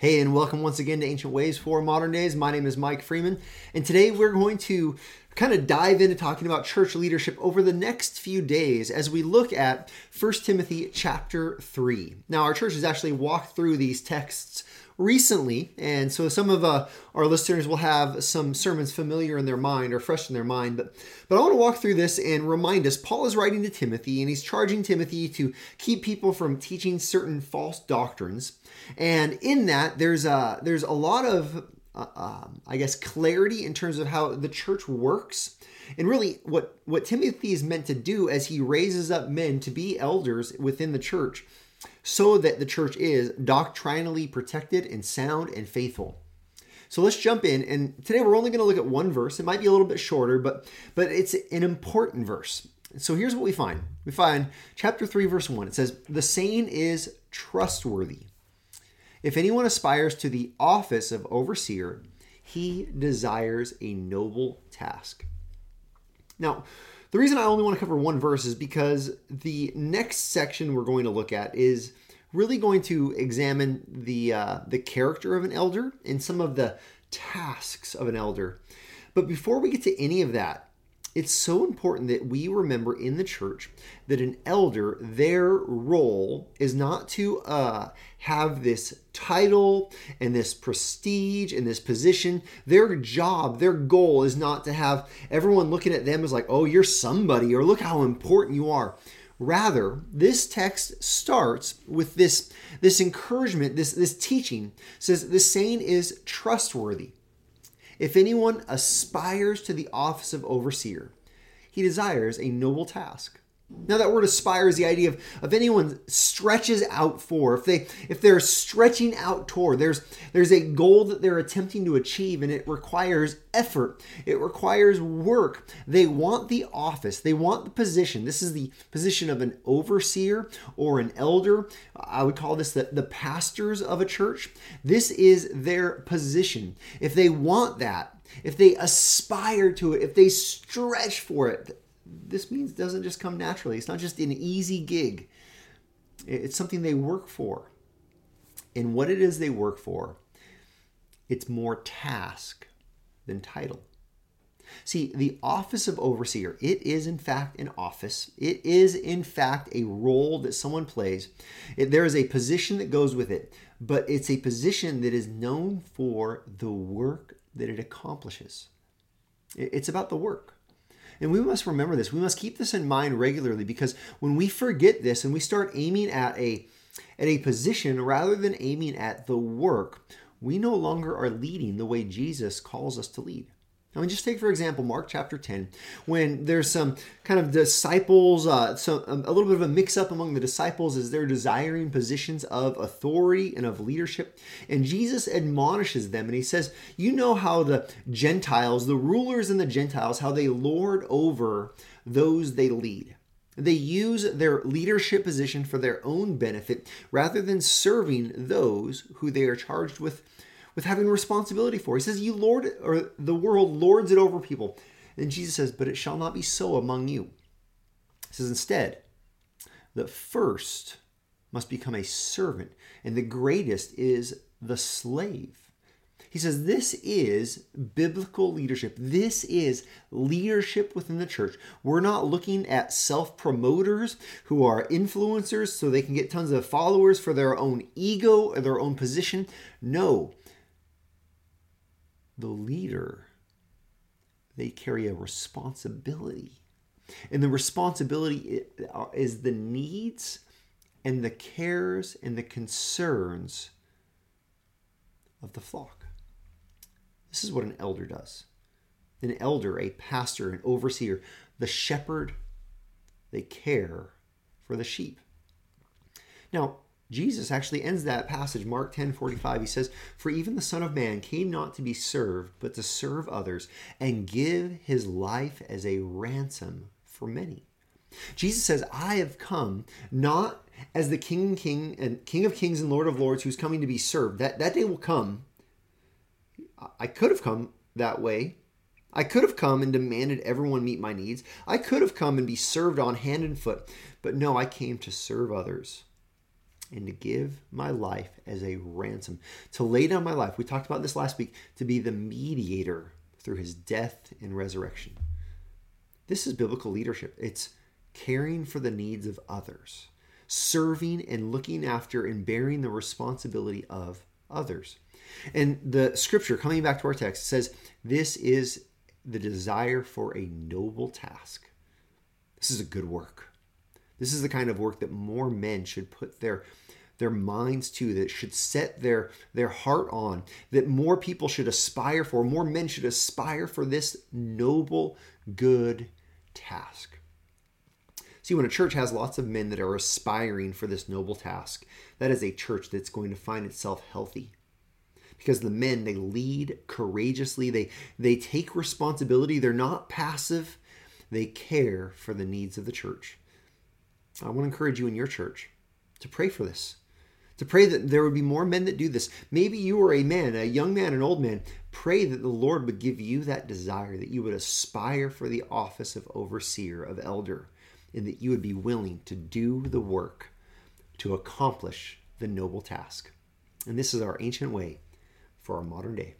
Hey, and welcome once again to Ancient Ways for Modern Days. My name is Mike Freeman, and today we're going to kind of dive into talking about church leadership over the next few days as we look at 1 Timothy chapter 3. Now, our church has actually walked through these texts recently, and so some of uh, our listeners will have some sermons familiar in their mind or fresh in their mind. But, but I want to walk through this and remind us Paul is writing to Timothy, and he's charging Timothy to keep people from teaching certain false doctrines. And in that, there's a, there's a lot of uh, um, I guess clarity in terms of how the church works and really what what Timothy is meant to do as he raises up men to be elders within the church so that the church is doctrinally protected and sound and faithful. So let's jump in and today we're only going to look at one verse. It might be a little bit shorter, but but it's an important verse. So here's what we find. We find chapter 3 verse 1. It says, "The saying is trustworthy. If anyone aspires to the office of overseer, he desires a noble task." Now, the reason I only want to cover one verse is because the next section we're going to look at is really going to examine the uh, the character of an elder and some of the tasks of an elder. But before we get to any of that, it's so important that we remember in the church that an elder, their role is not to uh, have this title and this prestige and this position. Their job, their goal is not to have everyone looking at them as like, oh, you're somebody, or look how important you are. Rather, this text starts with this, this encouragement, this, this teaching says the saying is trustworthy. If anyone aspires to the office of overseer, he desires a noble task. Now that word aspire is the idea of, of anyone stretches out for. If they if they're stretching out toward, there's there's a goal that they're attempting to achieve and it requires effort. It requires work. They want the office. They want the position. This is the position of an overseer or an elder. I would call this the, the pastors of a church. This is their position. If they want that, if they aspire to it, if they stretch for it, this means doesn't just come naturally. It's not just an easy gig. It's something they work for. And what it is they work for, it's more task than title. See, the office of overseer, it is in fact an office. It is in fact a role that someone plays. It, there is a position that goes with it, but it's a position that is known for the work that it accomplishes. It, it's about the work. And we must remember this. We must keep this in mind regularly because when we forget this and we start aiming at a at a position rather than aiming at the work, we no longer are leading the way Jesus calls us to lead. I mean, just take for example Mark chapter 10, when there's some kind of disciples, uh, so um, a little bit of a mix up among the disciples as they're desiring positions of authority and of leadership. And Jesus admonishes them and he says, You know how the Gentiles, the rulers and the Gentiles, how they lord over those they lead. They use their leadership position for their own benefit rather than serving those who they are charged with with having responsibility for. He says, You lord or the world lords it over people. And Jesus says, But it shall not be so among you. He says instead, the first must become a servant, and the greatest is the slave. He says this is biblical leadership. This is leadership within the church. We're not looking at self promoters who are influencers so they can get tons of followers for their own ego or their own position. No, the leader, they carry a responsibility. And the responsibility uh, is the needs and the cares and the concerns of the flock. This is what an elder does. An elder, a pastor, an overseer, the shepherd, they care for the sheep. Now, Jesus actually ends that passage, Mark 10 45. He says, For even the Son of Man came not to be served, but to serve others and give his life as a ransom for many. Jesus says, I have come not as the King King and King of Kings and Lord of Lords who's coming to be served. That that day will come. I could have come that way. I could have come and demanded everyone meet my needs. I could have come and be served on hand and foot. But no, I came to serve others and to give my life as a ransom, to lay down my life. We talked about this last week, to be the mediator through his death and resurrection. This is biblical leadership. It's caring for the needs of others, serving and looking after and bearing the responsibility of others. And the scripture, coming back to our text, says this is the desire for a noble task. This is a good work. This is the kind of work that more men should put their their minds to that should set their their heart on that more people should aspire for more men should aspire for this noble good task. See when a church has lots of men that are aspiring for this noble task that is a church that's going to find itself healthy. Because the men they lead courageously they they take responsibility they're not passive they care for the needs of the church i want to encourage you in your church to pray for this to pray that there would be more men that do this. Maybe you are a man, a young man, an old man. Pray that the Lord would give you that desire, that you would aspire for the office of overseer, of elder, and that you would be willing to do the work to accomplish the noble task. And this is our ancient way for our modern day.